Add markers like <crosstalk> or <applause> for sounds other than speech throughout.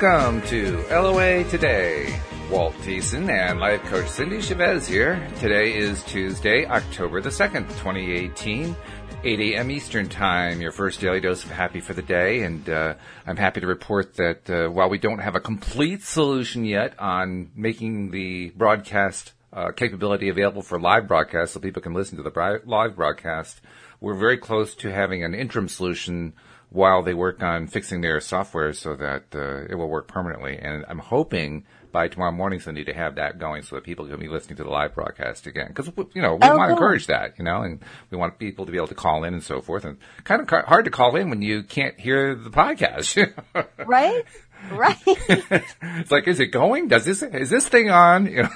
Welcome to LOA Today. Walt Thiessen and life coach Cindie Chavez here. Today is Tuesday, October the 2nd, 2018. 8 a.m. Eastern Time, your first daily dose of happy for the day. And uh, I'm happy to report that uh, while we don't have a complete solution yet on making the broadcast uh, capability available for live broadcast so people can listen to the live broadcast, we're very close to having an interim solution while they work on fixing their software so that uh, it will work permanently. And I'm hoping by tomorrow morning, Cindie, to have that going so that people can be listening to the live broadcast again. Because, you know, we Oh, want to cool. encourage that, you know, and we want people to be able to call in and so forth. And kind of hard to call in when you can't hear the podcast. <laughs> right? Right. <laughs> it's like, is it going? Does this, is this thing on? <laughs> You know?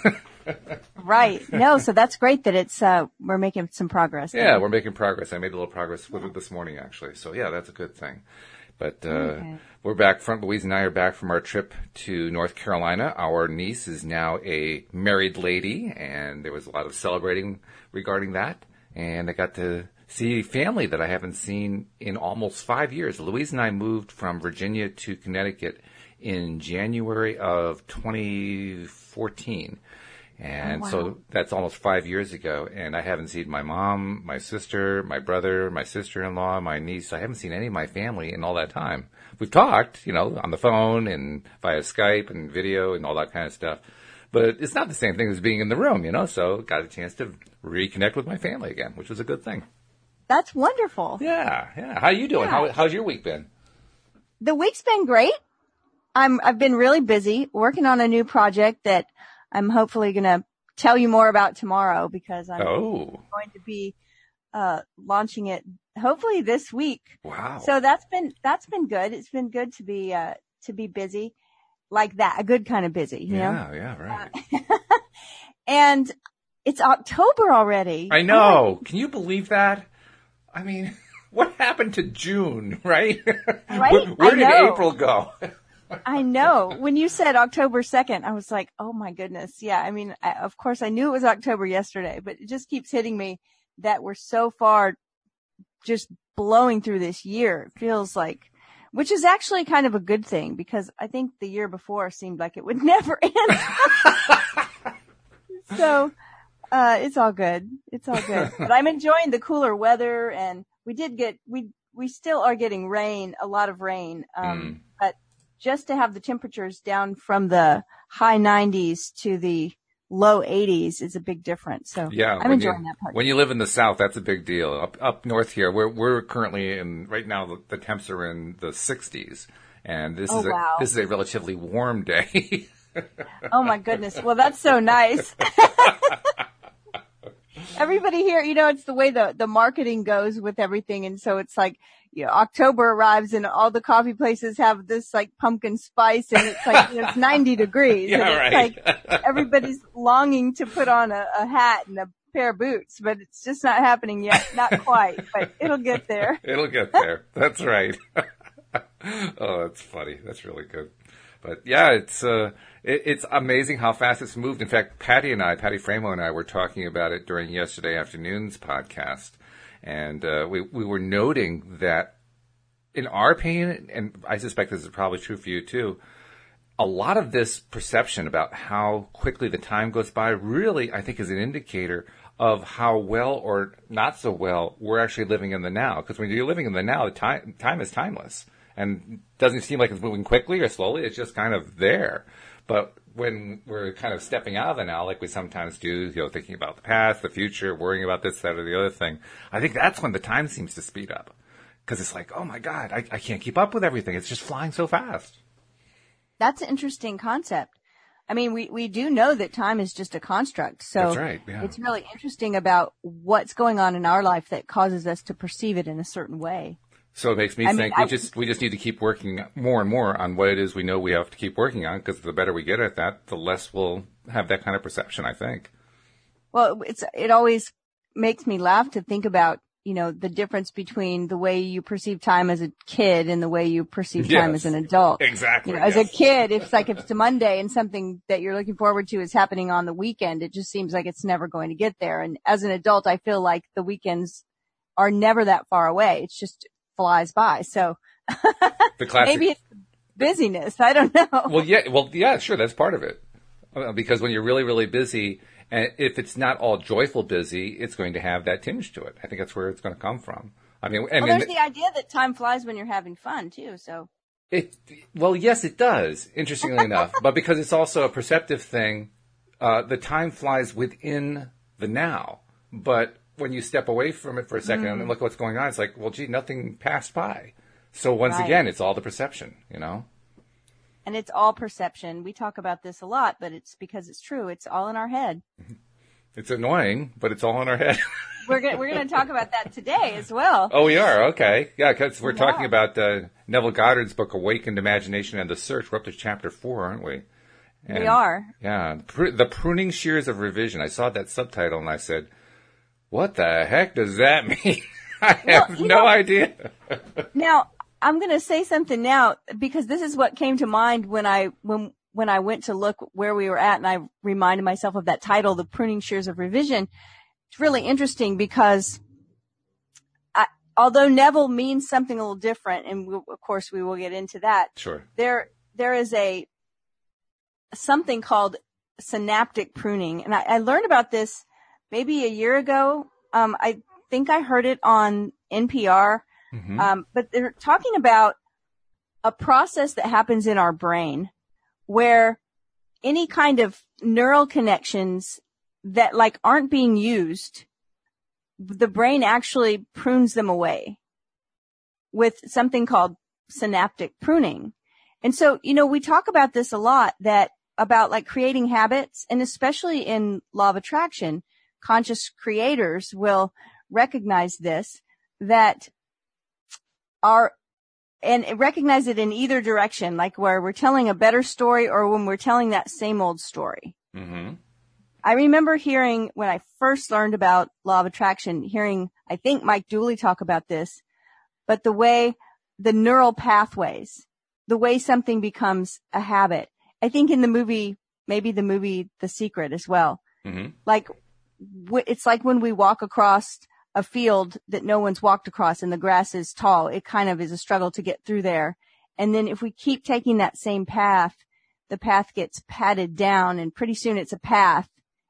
<laughs> right. No, so that's great that it's, uh, we're making some progress. Yeah, we're making progress. I made a little progress with it this morning, actually. So yeah, that's a good thing. But uh, Okay. we're back from Louise and I are back from our trip to North Carolina. Our niece is now a married lady, and there was a lot of celebrating regarding that. And I got to see family that I haven't seen in almost five years. Louise and I moved from Virginia to Connecticut in January of 2014. Oh, and Oh, wow. so that's almost five years ago, and I haven't seen my mom, my sister, my brother, my sister-in-law, my niece. I haven't seen any of my family in all that time. We've talked, you know, on the phone and via Skype and video and all that kind of stuff, but it's not the same thing as being in the room, you know. So got a chance to reconnect with my family again, which was a good thing. That's wonderful. Yeah, yeah. How you doing? Yeah. How, how's your week been? The week's been great. I'm, I've been really busy working on a new project that I'm hopefully going to tell you more about tomorrow because I'm Oh, going to be, uh, launching it hopefully this week. wow. So that's been, that's been good. It's been good to be, uh, to be busy like that, a good kind of busy, you know? yeah, yeah, right. <laughs> And it's October already. I know. Can you believe that? I mean, <laughs> what happened to June, right? Right? where where did. April go? <laughs> I know. When you said October 2nd, I was like, oh my goodness. Yeah. I mean, I, of course I knew it was October yesterday, but it just keeps hitting me that we're so far just blowing through this year. It feels like, which is actually kind of a good thing because I think the year before seemed like it would <laughs> never end. <laughs> so, uh, it's all good. It's all good, but I'm enjoying the cooler weather and we did get, we, we still are getting rain, a lot of rain. Um, but just to have the temperatures down from the high 90s to the low 80s is a big difference. So Yeah, I'm enjoying you, that part. When you live in the South, that's a big deal. Up up north here, we're we're currently in right now. The, the temps are in the 60s, and this Oh, is a wow. this is a relatively warm day. Oh my goodness. Well, that's so nice. <laughs> Everybody here, you know, it's the way the, the marketing goes with everything. And so it's like, you know, October arrives and all the coffee places have this like pumpkin spice and it's like, you know, it's <laughs> 90 degrees. Yeah, and it's right. like <laughs> everybody's longing to put on a, a hat and a pair of boots, but it's just not happening yet. Not quite, but it'll get there. <laughs> It'll get there. That's right. oh, that's funny. That's really good. But yeah, it's uh, it, it's amazing how fast it's moved. In fact, Patty and I, Patty Framo and I, were talking about it during yesterday afternoon's podcast, and uh, we we were noting that, in our opinion, and I suspect this is probably true for you too. A lot of this perception about how quickly the time goes by really, I think, is an indicator of how well or not so well we're actually living in the now. Because when you're living in the now, the time time is timeless and doesn't seem like it's moving quickly or slowly. It's just kind of there. But when we're kind of stepping out of the now, like we sometimes do, you know, thinking about the past, the future, worrying about this, that, or the other thing, I think that's when the time seems to speed up. Because it's like, oh my God, I, I can't keep up with everything. It's just flying so fast. That's an interesting concept. I mean, we, we do know that time is just a construct. So right, yeah. it's really interesting about what's going on in our life that causes us to perceive it in a certain way. So it makes me I mean, think we I- just we just need to keep working more and more on what it is we know we have to keep working on. Because the better we get at that, the less we'll have that kind of perception. I think. Well, it's, it always makes me laugh to think about, you know, the difference between the way you perceive time as a kid and the way you perceive time Yes. as an adult. Exactly. You know, as a kid, it's like if it's a Monday and something that you're looking forward to is happening on the weekend, it just seems like it's never going to get there. And as an adult, I feel like the weekends are never that far away. It's just flies by. So <laughs> the classic maybe it's, busyness. I don't know. Well, yeah, well, yeah, sure, that's part of it. Uh, Because when you're really, really busy, and if it's not all joyful busy, it's going to have that tinge to it. I think that's where it's going to come from. I mean, I well, mean, there's the idea that time flies when you're having fun too. So It well, yes, it does. Interestingly enough, <laughs> but because it's also a perceptive thing, uh, the time flies within the now. But when you step away from it for a 2nd Mm. and look what's going on, it's like, well, gee, nothing passed by. So once Right. again, it's all the perception, you know. and it's all perception. We talk about this a lot, but it's because it's true. It's all in our head. <laughs> It's annoying, but it's all in our head. <laughs> We're gonna we're gonna talk about that today as well. oh, we are okay, yeah, because we're We talking about uh, Neville Goddard's book, "Awakened Imagination and the Search." We're up to chapter four, aren't we? we are. Yeah, pr- the pruning shears of revision. I saw that subtitle and I said, "What the heck does that <laughs> mean?" I have Well, no know- idea. Now, I'm going to say something now because this is what came to mind when I when when I went to look where we were at and I reminded myself of that title, The Pruning Shears of Revision. It's really interesting because I, although Neville means something a little different and we'll, of course we will get into that, Sure. there there is a something called synaptic pruning, and I, I learned about this maybe a year ago. Um, I think I heard it on NPR, Mhm. um, but they're talking about a process that happens in our brain where any kind of neural connections that like aren't being used, the brain actually prunes them away with something called synaptic pruning. And so, you know, we talk about this a lot that about like creating habits and especially in law of attraction, conscious creators will recognize this that are and recognize it in either direction, like where we're telling a better story or when we're telling that same old story. Mhm. I remember hearing when I first learned about law of attraction, hearing, I think Mike Dooley talk about this, but the way the neural pathways, the way something becomes a habit. I think in the movie, maybe the movie The Secret as well. Mhm. Like, it's like when we walk across a field that no one's walked across and the grass is tall. It kind of is a struggle to get through there. And then if we keep taking that same path, the path gets padded down and pretty soon it's a path.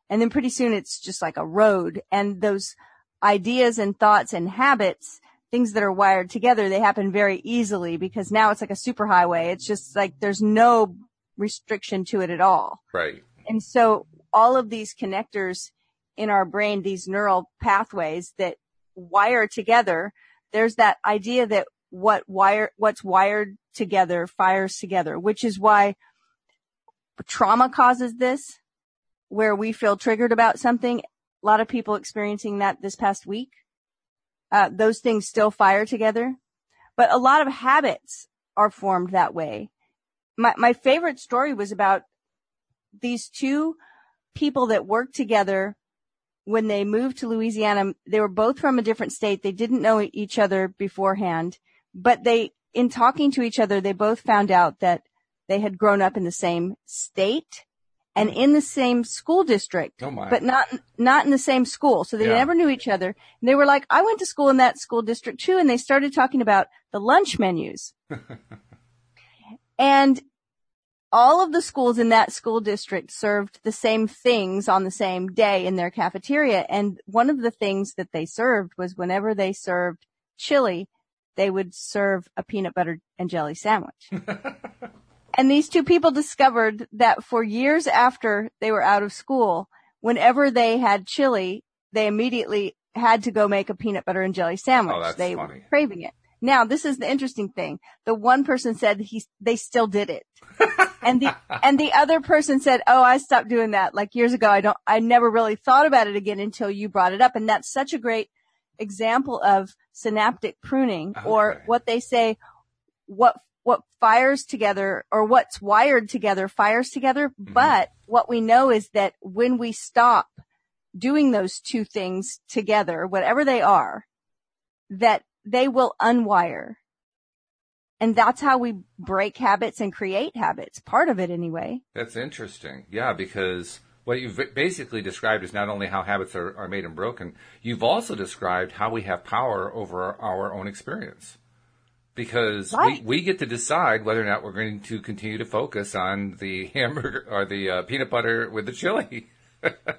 And then pretty soon it's just like a road. And those ideas and thoughts and habits, things that are wired together, they happen very easily because now it's like a superhighway. It's just like there's no restriction to it at all. Right. And so all of these connectors in our brain, these neural pathways that wire together, there's that idea that what wire, what's wired together fires together, which is why trauma causes this, where we feel triggered about something. A lot of people experiencing that this past week. Uh, those things still fire together, but a lot of habits are formed that way. My, my favorite story was about these two people that worked together when they moved to Louisiana. They were both from a different state. They didn't know each other beforehand, but they, in talking to each other, they both found out that they had grown up in the same state and hmm. in the same school district, Oh my. but not, not in the same school. So they Yeah. never knew each other. And they were like, I went to school in that school district too. And they started talking about the lunch menus. <laughs> and all of the schools in that school district served the same things on the same day in their cafeteria. And one of the things that they served was whenever they served chili, they would serve a peanut butter and jelly sandwich. <laughs> and these two people discovered that for years after they were out of school, whenever they had chili, they immediately had to go make a peanut butter and jelly sandwich. Oh, that's they funny. were craving it. Now, this is the interesting thing. The one person said he, they still did it. <laughs> and the, and the other person said, Oh, I stopped doing that like years ago. I don't, I never really thought about it again until you brought it up. And that's such a great example of synaptic pruning or what they say, what, what fires together or what's wired together fires together. Mm-hmm. But what we know is that when we stop doing those two things together, whatever they are, that they will unwire. And that's how we break habits and create habits. Part of it anyway. That's interesting. Yeah, because what you've basically described is not only how habits are, are made and broken, you've also described how we have power over our, our own experience. because Right. we, we get to decide whether or not we're going to continue to focus on the <laughs> hamburger or the uh, peanut butter with the chili.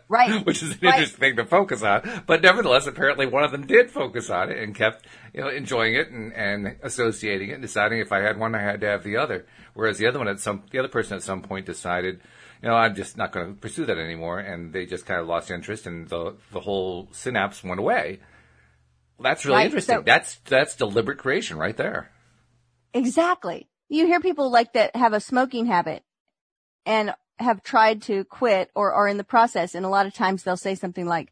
Right. <laughs> Which is an Right. interesting thing to focus on. But nevertheless, apparently one of them did focus on it and kept, you know, enjoying it and, and associating it and deciding if I had one, I had to have the other. Whereas the other one at some, the other person at some point decided, you know, I'm just not going to pursue that anymore. And they just kind of lost interest and the, the whole synapse went away. Well, that's really Right, interesting. so- that's, that's deliberate creation right there. Exactly. You hear people like that have a smoking habit and have tried to quit or are in the process. And a lot of times they'll say something like,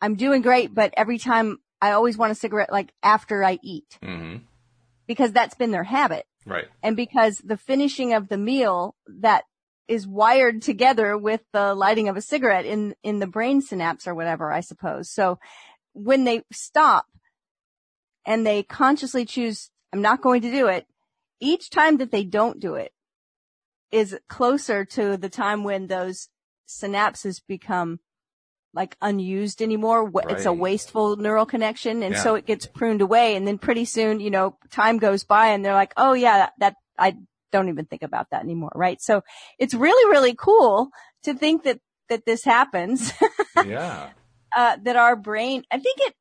I'm doing great, but every time I always want a cigarette like after I eat hmm because that's been their habit. Right. And because the finishing of the meal that is wired together with the lighting of a cigarette in, in the brain synapse or whatever, I suppose. So when they stop and they consciously choose, I'm not going to do it, each time that they don't do it is closer to the time when those synapses become like unused anymore. Wh- It's a wasteful neural connection. And Yeah. so it gets pruned away. And then pretty soon, you know, time goes by and they're like, oh yeah, that, that I don't even think about that anymore. Right. So it's really, really cool to think that, that this happens. <laughs> Yeah. uh, that our brain, I think it,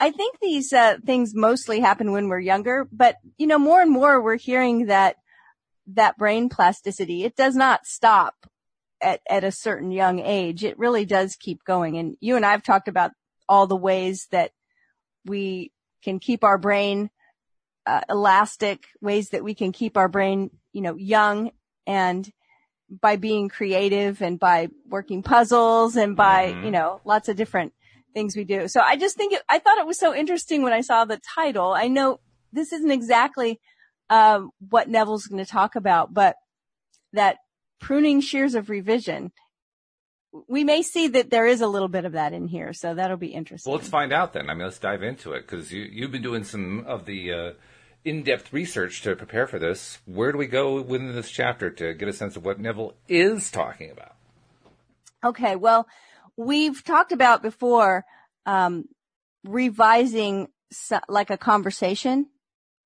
I think these, uh, things mostly happen when we're younger, but you know, more and more we're hearing that, that brain plasticity, it does not stop at, at a certain young age. It really does keep going. And you and I have talked about all the ways that we can keep our brain, uh, elastic, ways that we can keep our brain, you know, young and by being creative and by working puzzles and by, Mhm. you know, lots of different things we do. So I just think it, I thought it was so interesting when I saw the title. I know this isn't exactly, um, what Neville's going to talk about, but that pruning shears of revision, we may see that there is a little bit of that in here. So that'll be interesting. Well, let's find out then. I mean, let's dive into it because you, you've been doing some of the uh, in-depth research to prepare for this. Where do we go within this chapter to get a sense of what Neville is talking about? Okay, well, we've talked about before um, revising so, like a conversation.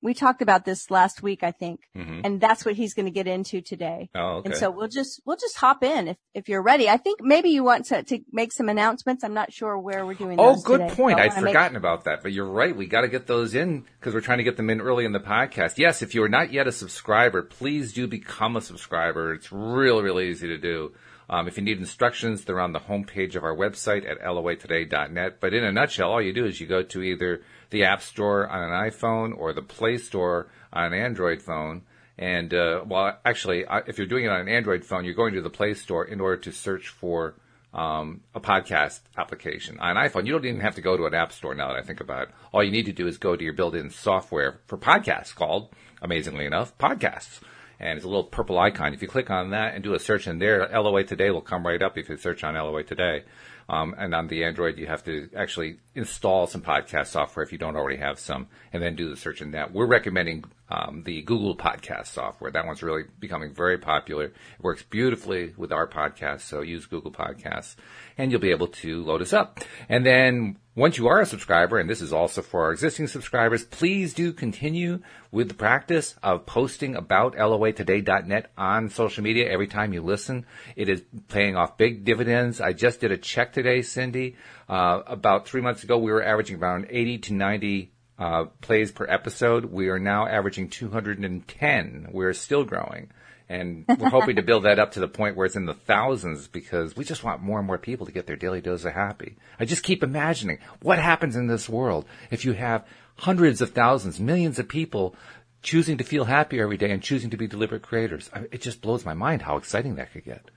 We talked about this last week, I think, Mhm. and that's what he's going to get into today. Oh, okay. And so we'll just we'll just hop in if if you're ready. I think maybe you want to to make some announcements. I'm not sure where we're doing. This. Oh, good today. point. So I'd wanna make- forgotten about that, but you're right. We got to get those in because we're trying to get them in early in the podcast. Yes, if you are not yet a subscriber, please do become a subscriber. It's really, really easy to do. Um, if you need instructions, they're on the homepage of our website at loatoday.net. But in a nutshell, all you do is you go to either the App Store on an iPhone or the Play Store on an Android phone. And, uh, well, actually, if you're doing it on an Android phone, you're going to the Play Store in order to search for um, a podcast application. On iPhone, you don't even have to go to an app store now that I think about it. All you need to do is go to your built-in software for podcasts called, amazingly enough, Podcasts. And it's a little purple icon. If you click on that and do a search in there, LOA Today will come right up if you search on LOA Today. Um, and on the Android, you have to actually install some podcast software if you don't already have some, and then do the search in that. We're recommending um, the Google Podcast software. That one's really becoming very popular. It works beautifully with our podcast, so use Google Podcasts, and you'll be able to load us up. And then once you are a subscriber, and this is also for our existing subscribers, please do continue with the practice of posting about loatoday.net on social media every time you listen. It is paying off big dividends. I just did a check today, Cindie. Uh, about three months ago, we were averaging around 80 to 90 uh, plays per episode. We are now averaging 210. We're still growing. And we're hoping to build that up to the point where it's in the thousands because we just want more and more people to get their daily dose of happy. I just keep imagining what happens in this world if you have hundreds of thousands, millions of people choosing to feel happy every day and choosing to be deliberate creators. It just blows my mind how exciting that could get.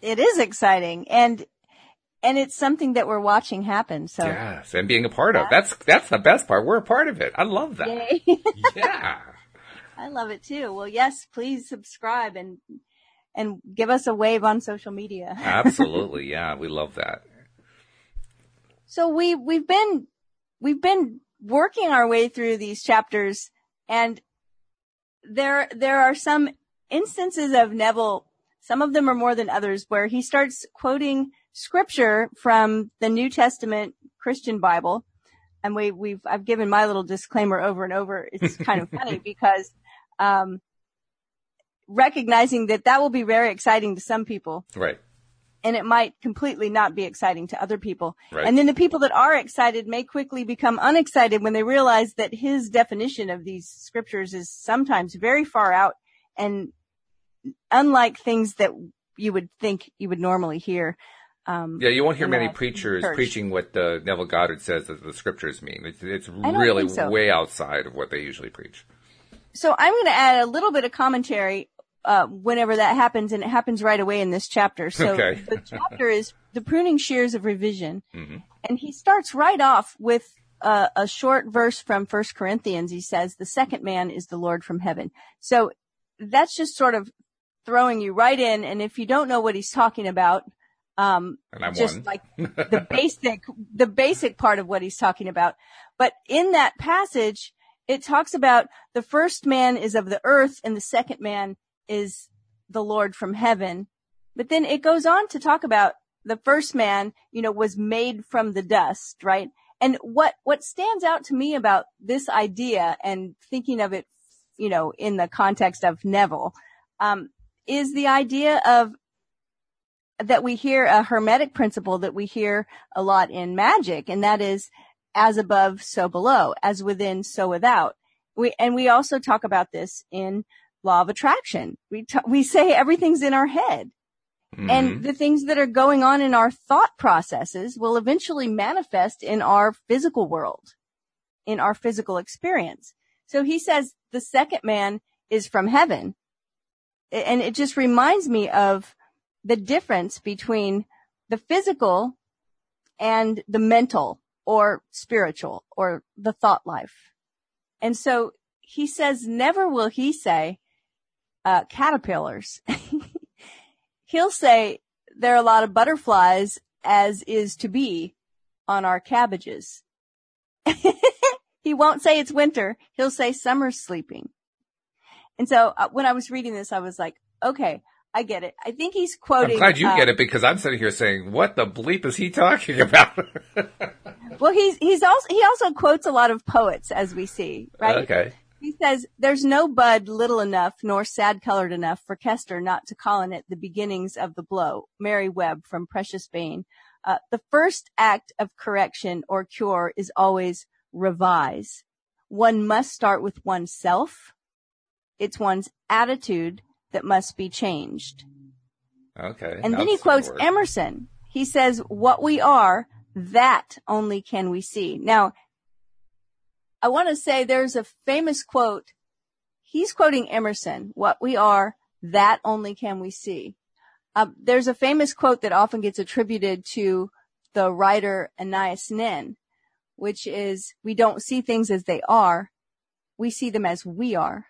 It is exciting, and and it's something that we're watching happen. So Yes, and being a part of. That's that's the best part. We're a part of it. I love that. <laughs> Yeah. I love it too. Well, yes, please subscribe and and give us a wave on social media. <laughs> Absolutely. Yeah, we love that. So we we've been we've been working our way through these chapters and there there are some instances of Neville some of them are more than others where he starts quoting scripture from the New Testament Christian Bible and we, we've, I've given my little disclaimer over and over. It's kind of funny <laughs> because, um, recognizing that that will be very exciting to some people. Right. And it might completely not be exciting to other people. Right. And then the people that are excited may quickly become unexcited when they realize that his definition of these scriptures is sometimes very far out and unlike things that you would think you would normally hear. Um, Yeah, you won't hear many preachers church. preaching what uh, Neville Goddard says that the scriptures mean. It's, it's really so. way outside of what they usually preach. So I'm going to add a little bit of commentary uh, whenever that happens, and it happens right away in this chapter. So Okay. <laughs> the chapter is the pruning shears of revision, hmm and he starts right off with uh, a short verse from First Corinthians. He says, "The second man is the Lord from heaven." So that's just sort of throwing you right in, and if you don't know what he's talking about, um, just like <laughs> the basic, the basic part of what he's talking about. But in that passage, it talks about the first man is of the earth and the second man is the Lord from heaven. But then it goes on to talk about the first man, you know, was made from the dust, right? And what, what stands out to me about this idea and thinking of it, you know, in the context of Neville, um, is the idea of that we hear a hermetic principle that we hear a lot in magic, and that is as above, so below, as within, so without. We, and we also talk about this in law of attraction. We, t- we say everything's in our head. Mhm. And the things that are going on in our thought processes will eventually manifest in our physical world, in our physical experience. So he says the second man is from heaven. And it just reminds me of the difference between the physical and the mental or spiritual or the thought life. And so he says, never will he say, uh, caterpillars. <laughs> He'll say there are a lot of butterflies as is to be on our cabbages. <laughs> he won't say it's winter. He'll say summer's sleeping. And so uh, when I was reading this, I was like, okay, I get it. I think he's quoting. I'm glad you uh, get it because I'm sitting here saying, "What the bleep is he talking about?" <laughs> Well, he's, he's also, he also quotes a lot of poets as we see, right? Okay. He says, there's no bud little enough nor sad colored enough for Kester not to call in it the beginnings of the blow. Mary Webb from Precious Bane. Uh, the first act of correction or cure is always revise. One must start with oneself. It's one's attitude that must be changed. Okay. And then he quotes. Emerson. He says, what we are, that only can we see. Now, I want to say there's a famous quote. He's quoting Emerson, what we are, that only can we see. Um, there's a famous quote that often gets attributed to the writer Anais Nin, which is, we don't see things as they are. We see them as we are.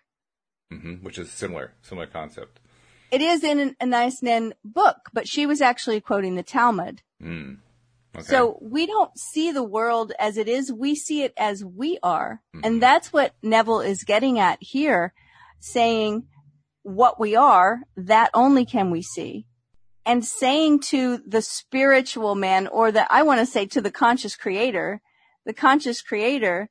Hmm which is similar, similar concept. It is in a Anais Nin book, but she was actually quoting the Talmud. Mm. Okay. So we don't see the world as it is. We see it as we are. Mhm. And that's what Neville is getting at here, saying what we are, that only can we see. And saying to the spiritual man or the, I want to say to the conscious creator, the conscious creator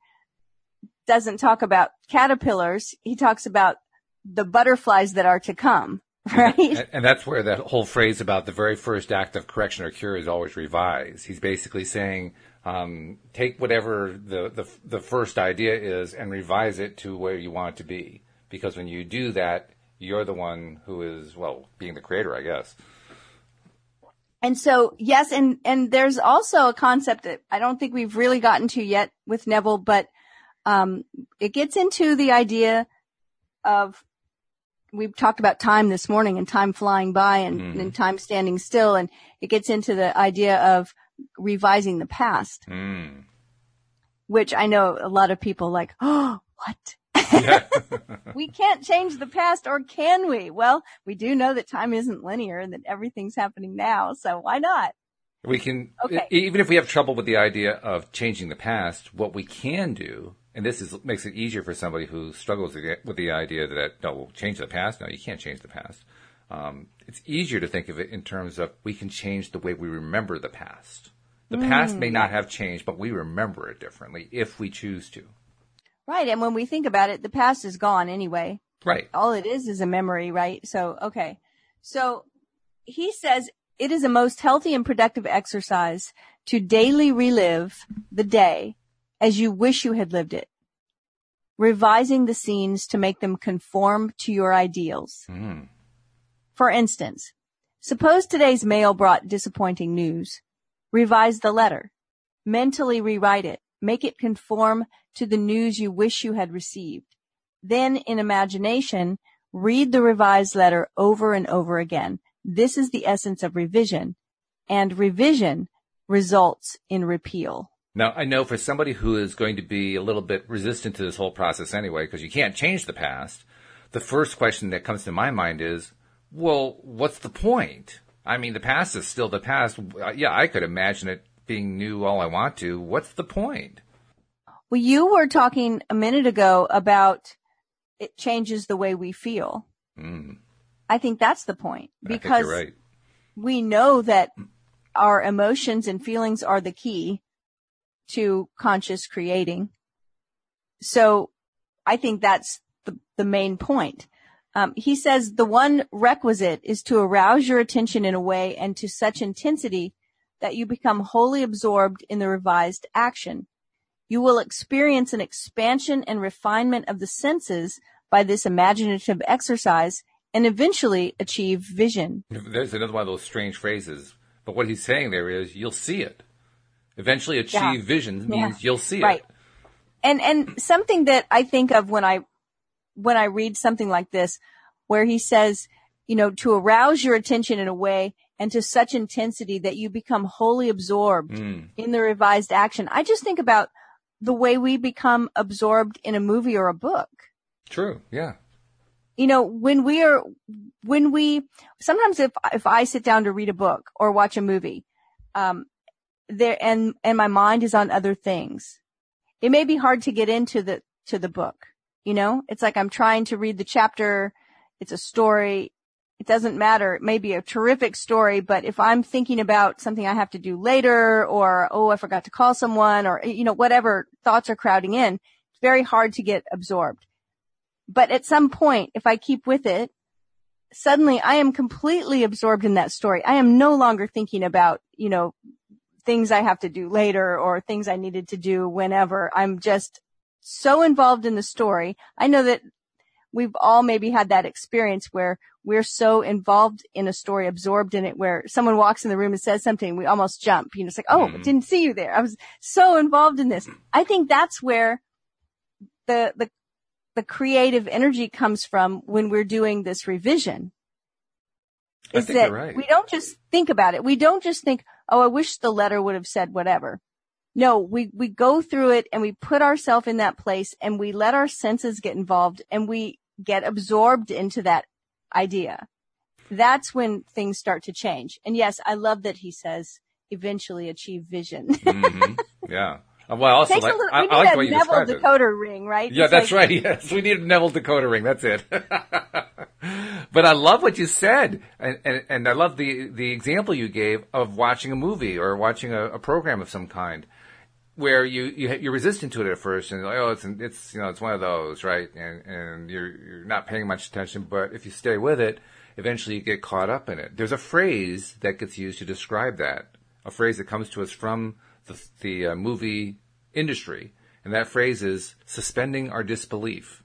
doesn't talk about caterpillars. He talks about the butterflies that are to come, <laughs> right? And, and that's where that whole phrase about the very first act of correction or cure is always revise. He's basically saying, um, take whatever the, the the first idea is and revise it to where you want it to be. Because when you do that, you're the one who is well being the creator, I guess. And so, yes, and, and there's also a concept that I don't think we've really gotten to yet with Neville, but, um, it gets into the idea of, we've talked about time this morning and time flying by and, Mhm. and time standing still. And it gets into the idea of revising the past, Mm. which I know a lot of people like, oh, what? Yeah. <laughs> we can't change the past or can we? Well, we do know that time isn't linear and that everything's happening now. So why not? We can, Okay. even if we have trouble with the idea of changing the past, what we can do, and this is makes it easier for somebody who struggles with the- idea that no, we'll change the past. No, you can't change the past. Um, it's easier to think of it in terms of we can change the way we remember the past. The past may not have changed, but we remember it differently if we choose to. Right. And when we think about it, the past is gone anyway. Right. All it is is a memory, right? So, okay. So he says it is a most healthy and productive exercise to daily relive the day as you wish you had lived it, revising the scenes to make them conform to your ideals. Mm. For instance, suppose today's mail brought disappointing news. Revise the letter. Mentally rewrite it. Make it conform to the news you wish you had received. Then in imagination, read the revised letter over and over again. This is the essence of revision. And revision results in repeal. Now, I know for somebody who is going to be a little bit resistant to this whole process anyway, because you can't change the past, the first question that comes to my mind is, well, what's the point? I mean, the past is still the past. Yeah, I could imagine it being new all I want to. What's the point? Well, you were talking a minute ago about it changes the way we feel. Mm, I think that's the point because right. we know that our emotions and feelings are the key to conscious creating. So I think that's the, the main point. Um, he says the one requisite is to arouse your attention in a way and to such intensity that you become wholly absorbed in the revised action. You will experience an expansion and refinement of the senses by this imaginative exercise and eventually achieve vision. There's another one of those strange phrases. But what he's saying there is, you'll see it. Eventually achieve Yeah. vision Yeah. means you'll see Right. it. And, and something that I think of when I, when I read something like this, where he says, you know, to arouse your attention in a way and to such intensity that you become wholly absorbed Mm. in the revised action. I just think about the way we become absorbed in a movie or a book. True. Yeah. you know, when we are, when we, sometimes if, if I sit down to read a book or watch a movie, um, there, and, and my mind is on other things, it may be hard to get into the, to the book. You know, it's like I'm trying to read the chapter. It's a story. It doesn't matter. It may be a terrific story, but if I'm thinking about something I have to do later or, oh, I forgot to call someone or, you know, whatever thoughts are crowding in, it's very hard to get absorbed. But at some point, if I keep with it, suddenly I am completely absorbed in that story. I am no longer thinking about, you know, things I have to do later or things I needed to do whenever. I'm just so involved in the story. I know that we've all maybe had that experience where we're so involved in a story, absorbed in it, where someone walks in the room and says something, we almost jump. You know, it's like, oh, Mhm. didn't see you there. I was so involved in this. I think that's where the, the, the creative energy comes from when we're doing this revision. I Is think that you're right. we don't just think about it. We don't just think, oh, I wish the letter would have said whatever. No, we, we go through it and we put ourselves in that place and we let our senses get involved and we get absorbed into that idea. That's when things start to change. And yes, I love that he says eventually achieve vision. hmm Yeah. Uh, Well, I also like, a little, I, we I like the way need you a Neville described it. decoder ring, right? Yeah, It's that's like- right. <laughs> Yes, we need a Neville decoder ring. That's it. <laughs> but I love what you said, and, and and I love the the example you gave of watching a movie or watching a, a program of some kind, where you, you you're resistant to it at first, and like, oh, it's it's you know it's one of those, right? And and you're you're not paying much attention, but if you stay with it, eventually you get caught up in it. There's a phrase that gets used to describe that, a phrase that comes to us from the the uh, movie industry, and that phrase is suspending our disbelief.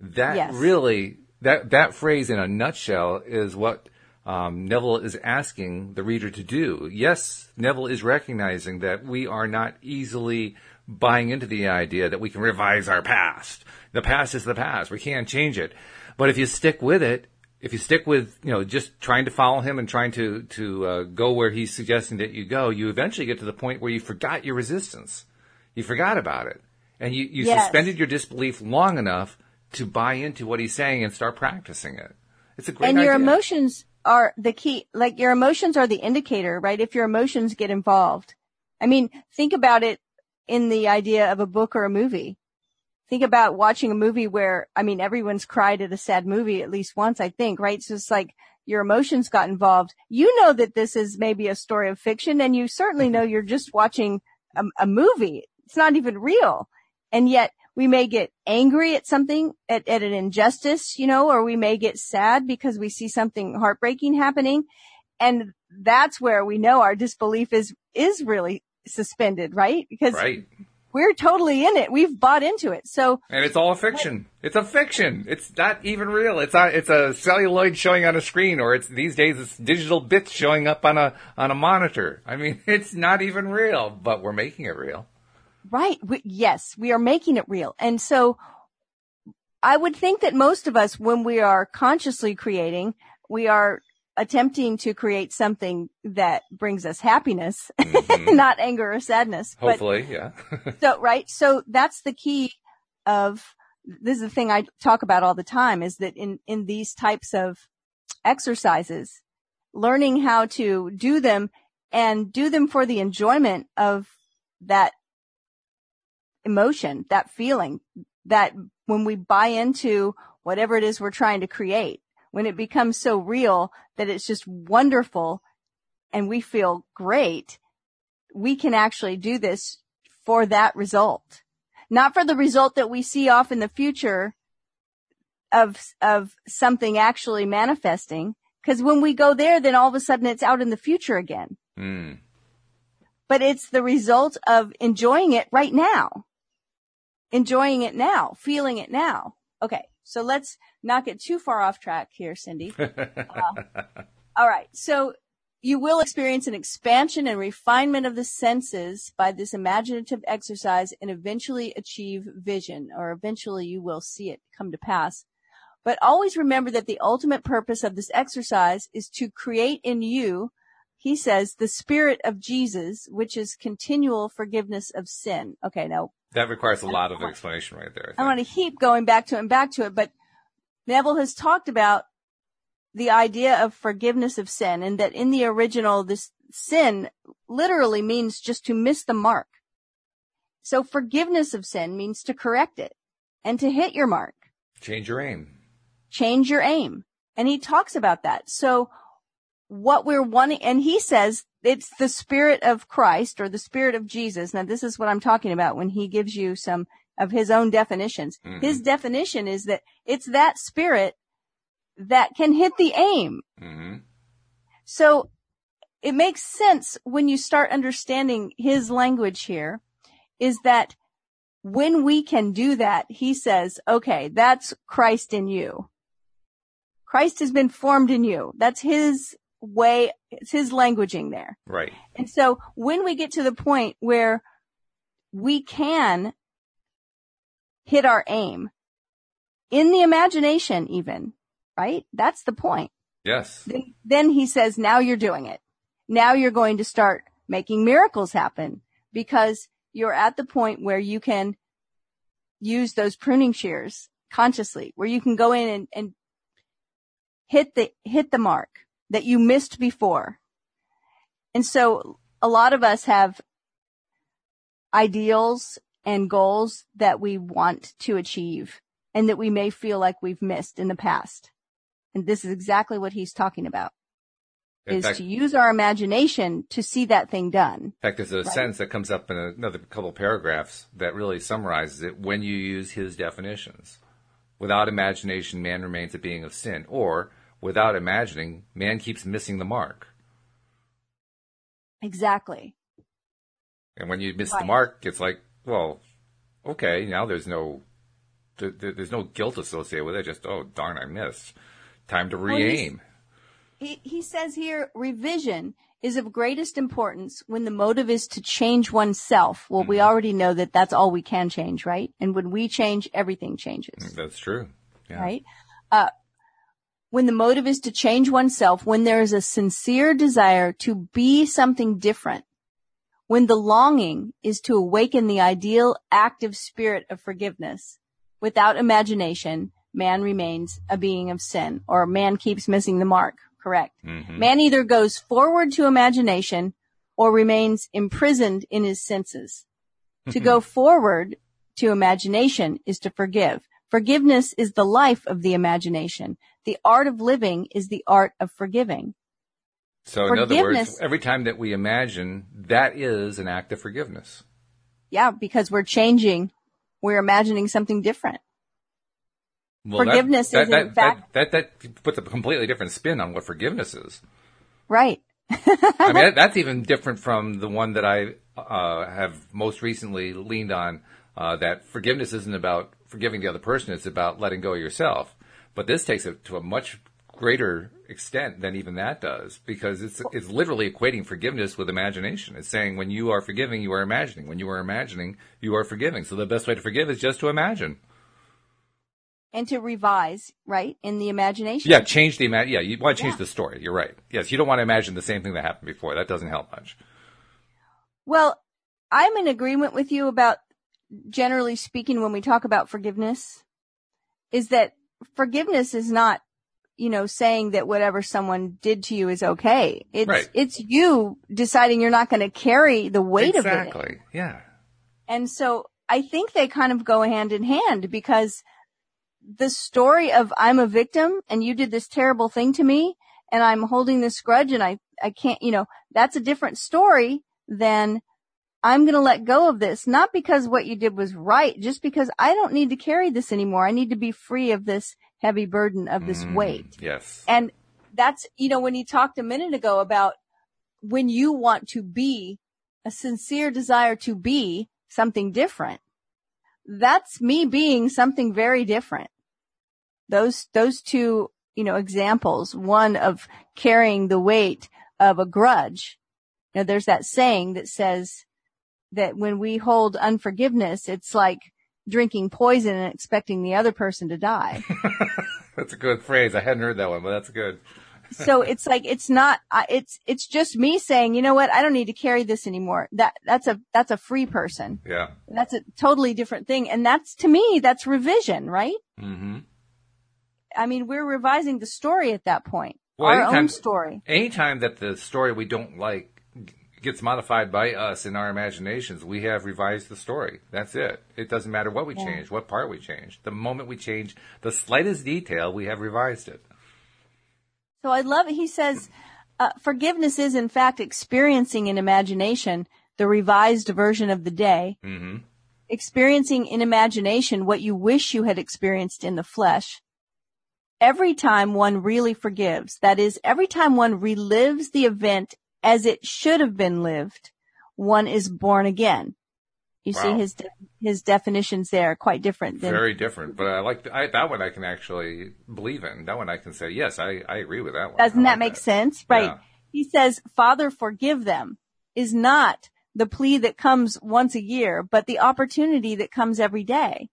That Yes. really, that, that phrase in a nutshell is what um, Neville is asking the reader to do. Yes, Neville is recognizing that we are not easily buying into the idea that we can revise our past. The past is the past. We can't change it. But if you stick with it, if you stick with, you know, just trying to follow him and trying to, to uh, go where he's suggesting that you go, you eventually get to the point where you forgot your resistance. You forgot about it. And you, you Yes. suspended your disbelief long enough to buy into what he's saying and start practicing it. It's a great and your idea. emotions are the key. Like your emotions are the indicator, right? If your emotions get involved. I mean, think about it in the idea of a book or a movie. Think about watching a movie where, I mean, everyone's cried at a sad movie at least once, I think, right? So it's like your emotions got involved, you know that this is maybe a story of fiction and you certainly mm-hmm. know you're just watching a, a movie. It's not even real. And yet we may get angry at something, at, at an injustice, you know, or we may get sad because we see something heartbreaking happening. And that's where we know our disbelief is, is really suspended, right? Because right. we're totally in it. We've bought into it. So. And it's all a fiction. It's a fiction. It's not even real. It's a, it's a celluloid showing on a screen or it's these days it's digital bits showing up on a, on a monitor. I mean, <laughs> it's not even real, but we're making it real. Right. We, yes, we are making it real. And so I would think that most of us, when we are consciously creating, we are attempting to create something that brings us happiness, mm-hmm. <laughs> not anger or sadness. Hopefully, but, yeah. <laughs> so, right. So that's the key of, this is the thing I talk about all the time is that in, in these types of exercises, learning how to do them and do them for the enjoyment of that emotion, that feeling, that when we buy into whatever it is we're trying to create, when it becomes so real that it's just wonderful and we feel great, we can actually do this for that result. Not for the result that we see off in the future of, of something actually manifesting. Cause when we go there, then all of a sudden it's out in the future again. Mm. But it's the result of enjoying it right now enjoying it now, feeling it now. Okay. So let's not get too far off track here, Cindie. <laughs> Uh, all right. So you will experience an expansion and refinement of the senses by this imaginative exercise and eventually achieve vision or eventually you will see it come to pass. But always remember that the ultimate purpose of this exercise is to create in you, he says, the spirit of Jesus, which is continual forgiveness of sin. Okay. Now that requires a lot of explanation right there. I, I want to keep going back to it and back to it, but Neville has talked about the idea of forgiveness of sin and that in the original, this sin literally means just to miss the mark. So forgiveness of sin means to correct it and to hit your mark. Change your aim. Change your aim. And he talks about that. So what we're wanting, and he says it's the spirit of Christ or the spirit of Jesus. Now this is what I'm talking about when he gives you some of his own definitions. Mm-hmm. His definition is that it's that spirit that can hit the aim. Mm-hmm. So it makes sense when you start understanding his language here is that when we can do that, he says, okay, that's Christ in you. Christ has been formed in you. That's his way, it's his languaging there. Right. And so when we get to the point where we can hit our aim in the imagination even, right? That's the point. Yes. Then, then he says, now you're doing it. Now you're going to start making miracles happen because you're at the point where you can use those pruning shears consciously, where you can go in and, and hit the, hit the mark that you missed before. And so a lot of us have ideals and goals that we want to achieve and that we may feel like we've missed in the past. And this is exactly what he's talking about. In is fact, to use our imagination to see that thing done. In fact, there's a right? sentence that comes up in another couple paragraphs that really summarizes it when you use his definitions. Without imagination, man remains a being of sin, or without imagining, man keeps missing the mark. Exactly. And when you miss right. the mark, it's like, well, okay, now there's no, there's no guilt associated with it. Just, oh, darn, I missed. Time to re-aim. Well, he, he says here, revision is of greatest importance when the motive is to change oneself. Well, mm-hmm. we already know that that's all we can change, right? And when we change, everything changes. That's true. Yeah. Right? Uh, when the motive is to change oneself, when there is a sincere desire to be something different, when the longing is to awaken the ideal active spirit of forgiveness, without imagination, man remains a being of sin, or man keeps missing the mark, correct? Mm-hmm. Man either goes forward to imagination or remains imprisoned in his senses. to go <laughs> forward to imagination is to forgive. Forgiveness is the life of the imagination. The art of living is the art of forgiving. So, in other words, every time that we imagine, that is an act of forgiveness. Yeah, because we're changing. We're imagining something different. Well, forgiveness that, is that, in fact that, that, that puts a completely different spin on what forgiveness is. right. I mean, <laughs> that's even different from the one that I uh, have most recently leaned on. Uh, that forgiveness isn't about forgiving the other person; it's about letting go of yourself. But this takes it to a much greater extent than even that does, because it's it's literally equating forgiveness with imagination. It's saying when you are forgiving, you are imagining. When you are imagining, you are forgiving. So the best way to forgive is just to imagine and to revise, right, in the imagination. Yeah, change the ima- Yeah, you want to change yeah. the story. You're right. Yes, you don't want to imagine the same thing that happened before. That doesn't help much. Well, I'm in agreement with you about generally speaking when we talk about forgiveness is that forgiveness is not you know saying that whatever someone did to you is okay it's right. it's you deciding you're not going to carry the weight exactly. of it exactly yeah and so i think they kind of go hand in hand because the story of I'm a victim and you did this terrible thing to me and I'm holding this grudge and I, I can't, you know, that's a different story than I'm going to let go of this, not because what you did was right, just because I don't need to carry this anymore. I need to be free of this heavy burden of this mm, weight. Yes. And that's, you know, when you talked a minute ago about when you want to be a sincere desire to be something different, that's me being something very different. Those, those two, you know, examples, one of carrying the weight of a grudge. You know, there's that saying that says that when we hold unforgiveness, it's like drinking poison and expecting the other person to die. <laughs> that's a good phrase. I hadn't heard that one, but that's good. so it's like it's not it's it's just me saying you know what i don't need to carry this anymore that that's a that's a free person yeah that's a totally different thing and that's to me that's revision right mm-hmm. I mean, we're revising the story at that point. Well, our anytime, own story. Anytime that the story we don't like gets modified by us in our imaginations, we have revised the story. That's it. It doesn't matter what we yeah. change, what part we change. The moment we change the slightest detail, we have revised it. So I love it. He says, uh, forgiveness is in fact experiencing in imagination the revised version of the day. Mm-hmm. Experiencing in imagination what you wish you had experienced in the flesh every time one really forgives, that is, every time one relives the event as it should have been lived, one is born again. You wow. see his de- his definitions there are quite different. Than- Very different, but I like the, I, that one. I can actually believe in that one. I can say yes, I, I agree with that one. Doesn't like that make that. sense? Right. Yeah. He says, "Father, forgive them," is not the plea that comes once a year, but the opportunity that comes every day.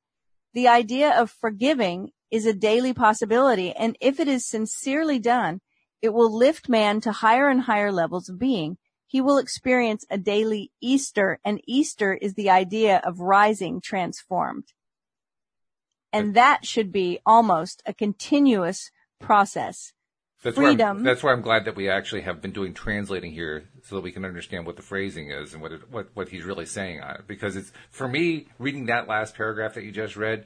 The idea of forgiving is a daily possibility. And if it is sincerely done, it will lift man to higher and higher levels of being. He will experience a daily Easter and Easter is the idea of rising transformed. And that should be almost a continuous process. That's Freedom. Where that's where I'm glad that we actually have been doing translating here so that we can understand what the phrasing is and what it, what what he's really saying on it. Because it's for me reading that last paragraph that you just read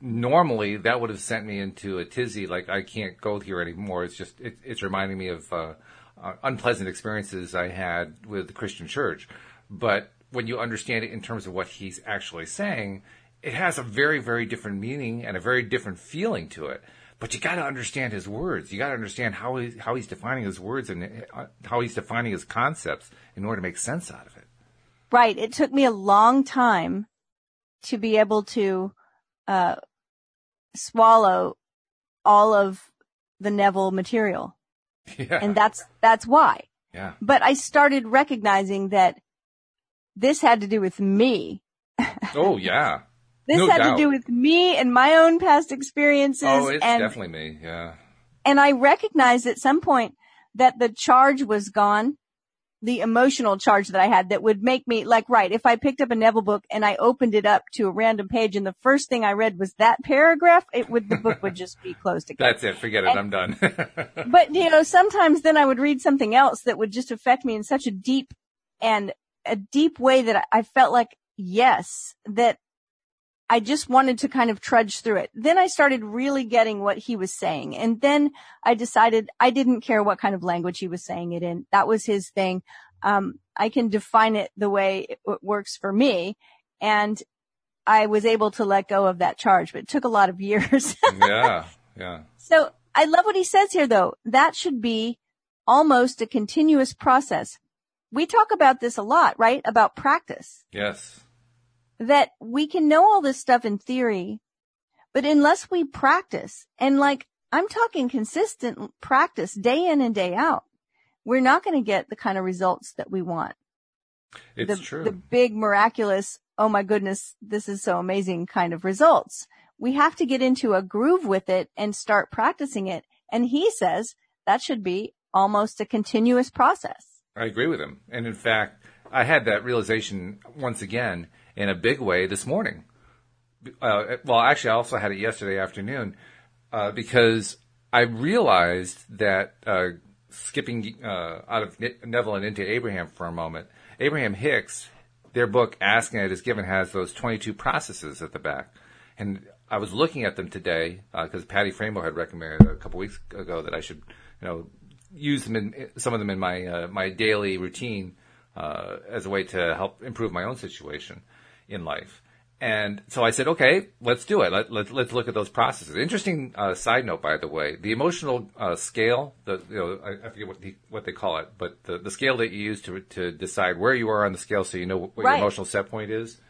normally that would have sent me into a tizzy. Like I can't go here anymore. It's just it, it's reminding me of uh, uh, unpleasant experiences I had with the Christian church. But when you understand it in terms of what he's actually saying, it has a very very different meaning and a very different feeling to it. But you got to understand his words. You got to understand how he's how he's defining his words and uh, how he's defining his concepts in order to make sense out of it. Right. It took me a long time to be able to uh, swallow all of the Neville material. <laughs> Yeah. And that's, that's why. Yeah. But I started recognizing that this had to do with me. <laughs> Oh, yeah. this no had doubt. to do with me and my own past experiences. Oh, it's and, definitely me. Yeah. And I recognized at some point that the charge was gone the emotional charge that I had that would make me like, right, if I picked up a Neville book and I opened it up to a random page and the first thing I read was that paragraph, it would, the book would just be closed again. That's it. Forget it. And, I'm done. <laughs> but you know, sometimes then I would read something else that would just affect me in such a deep and a deep way that I felt like, yes, that I just wanted to kind of trudge through it. Then I started really getting what he was saying. And then I decided I didn't care what kind of language he was saying it in. That was his thing. Um, I can define it the way it works for me. And I was able to let go of that charge, but it took a lot of <laughs> years. yeah. Yeah. So I love what he says here though. That should be almost a continuous process. We talk about this a lot, right? About practice. Yes that we can know all this stuff in theory, but unless we practice and like I'm talking consistent practice day in and day out, we're not going to get the kind of results that we want. It's the, true. The big miraculous, oh my goodness, this is so amazing kind of results. We have to get into a groove with it and start practicing it. And he says that should be almost a continuous process. I agree with him. And in fact, I had that realization once again in a big way this morning. Uh, well, actually, I also had it yesterday afternoon uh, because I realized that uh, skipping uh, out of Neville and into Abraham for a moment, Abraham Hicks, their book Asking It Is Given has those 22 processes at the back. And I was looking at them today because uh, Patty Framo had recommended a couple weeks ago that I should, you know, use them in some of them in my uh, my daily routine as a way to help improve my own situation in life. And so I said, okay, let's do it. Let, let, let's look at those processes. Interesting uh, side note, by the way, the emotional uh, scale, the, you know, I, I forget what, the, what they call it, but the, the scale that you use to, to decide where you are on the scale so you know what right. your emotional set point is,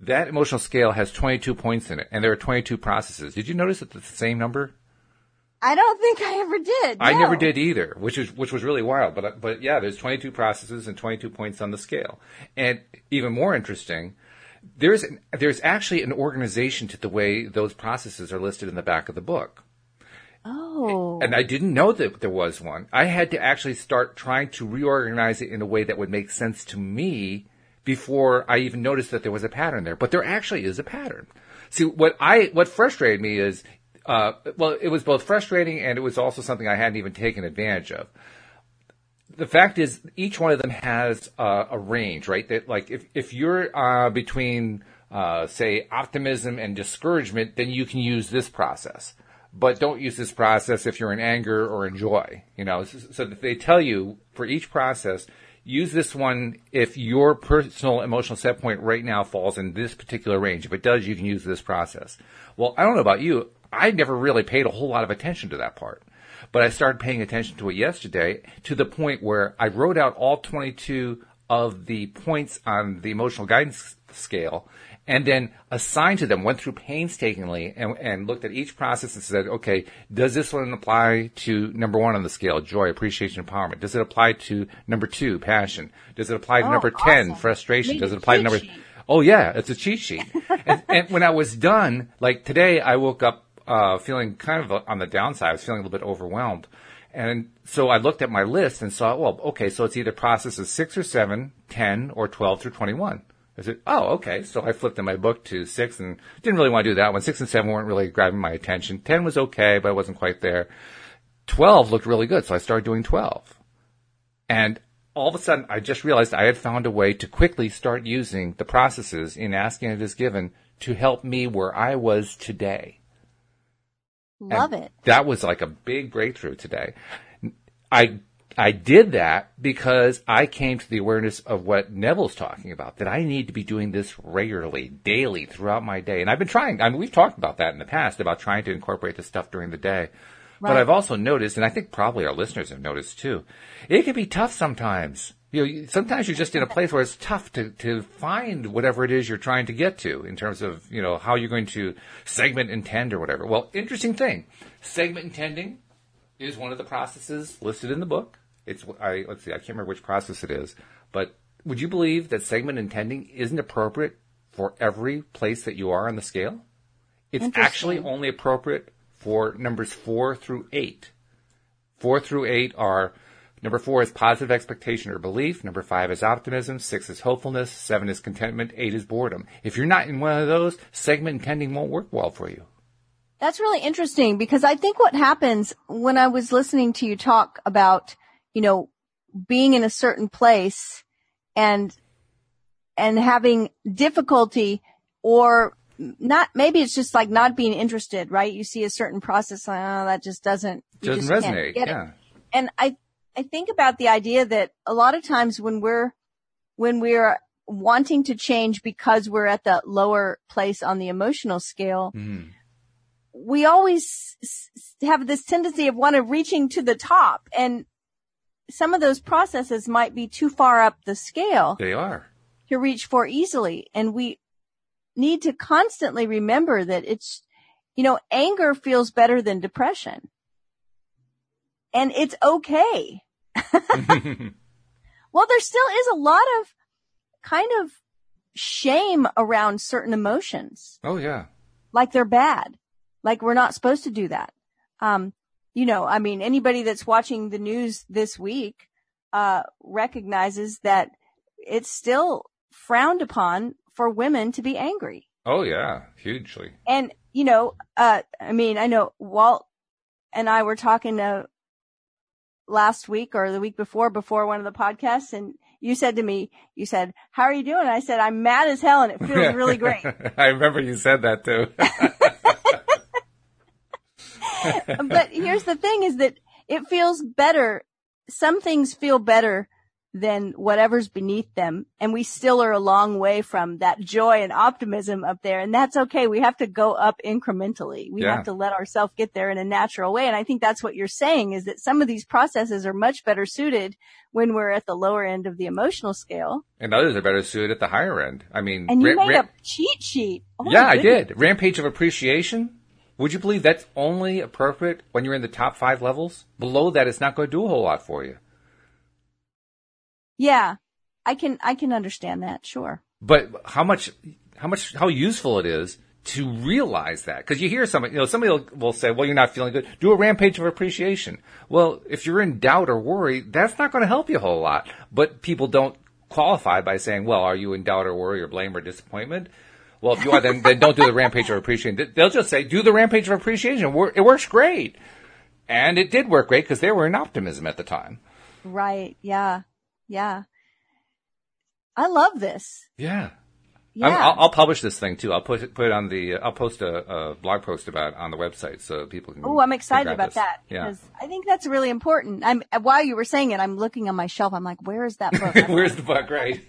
that emotional scale has 22 points in it, and there are 22 processes. Did you notice that it's the same number? I don't think I ever did. No. I never did either, which is which was really wild. But but yeah, there's 22 processes and 22 points on the scale. And even more interesting, there's an, there's actually an organization to the way those processes are listed in the back of the book. Oh. And I didn't know that there was one. I had to actually start trying to reorganize it in a way that would make sense to me before I even noticed that there was a pattern there. But there actually is a pattern. See, what I what frustrated me is, uh, well, it was both frustrating and it was also something I hadn't even taken advantage of the fact is, each one of them has uh, a range, right? That like if if you're uh, between uh, say optimism and discouragement, then you can use this process. But don't use this process if you're in anger or in joy. You know, so, so they tell you for each process, use this one if your personal emotional set point right now falls in this particular range. If it does, you can use this process. Well, I don't know about you. I never really paid a whole lot of attention to that part. But I started paying attention to it yesterday to the point where I wrote out all 22 of the points on the emotional guidance scale and then assigned to them, went through painstakingly and, and, looked at each process and said, okay, does this one apply to number one on the scale, joy, appreciation, empowerment? Does it apply to number two, passion? Does it apply to oh, number awesome. 10, frustration? Does it apply to number, sheet. oh yeah, it's a cheat sheet. <laughs> and, and when I was done, like today I woke up uh, feeling kind of on the downside. I was feeling a little bit overwhelmed. And so I looked at my list and saw, well, okay, so it's either processes six or seven, 10, or 12 through 21. I said, oh, okay. So I flipped in my book to six and didn't really want to do that one. Six and seven weren't really grabbing my attention. 10 was okay, but I wasn't quite there. 12 looked really good. So I started doing 12. And all of a sudden, I just realized I had found a way to quickly start using the processes in asking it is given to help me where I was today. Love and it. That was like a big breakthrough today. I I did that because I came to the awareness of what Neville's talking about, that I need to be doing this regularly, daily, throughout my day. And I've been trying, I mean, we've talked about that in the past, about trying to incorporate this stuff during the day. Right. But I've also noticed, and I think probably our listeners have noticed too, it can be tough sometimes you know, sometimes you're just in a place where it's tough to, to find whatever it is you're trying to get to in terms of, you know, how you're going to segment intend or whatever. Well, interesting thing. Segment intending is one of the processes listed in the book. It's, I, let's see, I can't remember which process it is, but would you believe that segment intending isn't appropriate for every place that you are on the scale? It's actually only appropriate for numbers four through eight. Four through eight are Number four is positive expectation or belief. Number five is optimism. Six is hopefulness. Seven is contentment. Eight is boredom. If you're not in one of those, segment intending won't work well for you. That's really interesting because I think what happens when I was listening to you talk about, you know, being in a certain place and, and having difficulty or not, maybe it's just like not being interested, right? You see a certain process, like, oh, that just doesn't, Doesn't just resonate. get it. Yeah. and I, I think about the idea that a lot of times when we're, when we're wanting to change because we're at the lower place on the emotional scale, Mhm. we always have this tendency of want to reaching to the top and some of those processes might be too far up the scale They are. to reach for easily. And we need to constantly remember that it's, you know, anger feels better than depression. And it's okay. <laughs> Well, there still is a lot of kind of shame around certain emotions, oh yeah. like they're bad, like we're not supposed to do that. Um, you know, I mean, anybody that's watching the news this week, uh, recognizes that it's still frowned upon for women to be angry. Oh yeah. Hugely. And, you know, uh, I mean, I know Walt and I were talking uh last week or the week before, before one of the podcasts, and you said to me, you said, how are you doing? I said, I'm mad as hell and it feels <laughs> really great. I remember you said that too. <laughs> but here's the thing is that it feels better. Some things feel better than whatever's beneath them. And we still are a long way from that joy and optimism up there. And that's okay. We have to go up incrementally. We Yeah. have to let ourselves get there in a natural way. And I think that's what you're saying is that some of these processes are much better suited when we're at the lower end of the emotional scale. and others are better suited at the higher end. I mean, And you ra- made ra- a cheat sheet. Oh yeah, I did. Rampage of appreciation. Would you believe that's only appropriate when you're in the top five levels? Below that, it's not going to do a whole lot for you. Yeah. I can, I can understand that. Sure. But how much, how much, how useful it is to realize that. Cause you hear somebody, you know, somebody will, will say, well, you're not feeling good. Do a rampage of appreciation. Well, if you're in doubt or worry, that's not going to help you a whole lot. But people don't qualify by saying, well, are you in doubt or worry or blame or disappointment? Well, if you are, then, then don't do the rampage of appreciation. They'll just say, do the rampage of appreciation. It works great. And it did work great because they were in optimism at the time. Right. Yeah. Yeah. I love this. Yeah. Yeah. I'm, I'll, I'll publish this thing too. I'll put it, put it on the. Uh, I'll post a, a blog post about it on the website so people can. Oh, I'm excited about this. that Yeah. because I think that's really important. I'm while you were saying it, I'm looking on my shelf. I'm like, where is that book? <laughs> Where's the book? Right.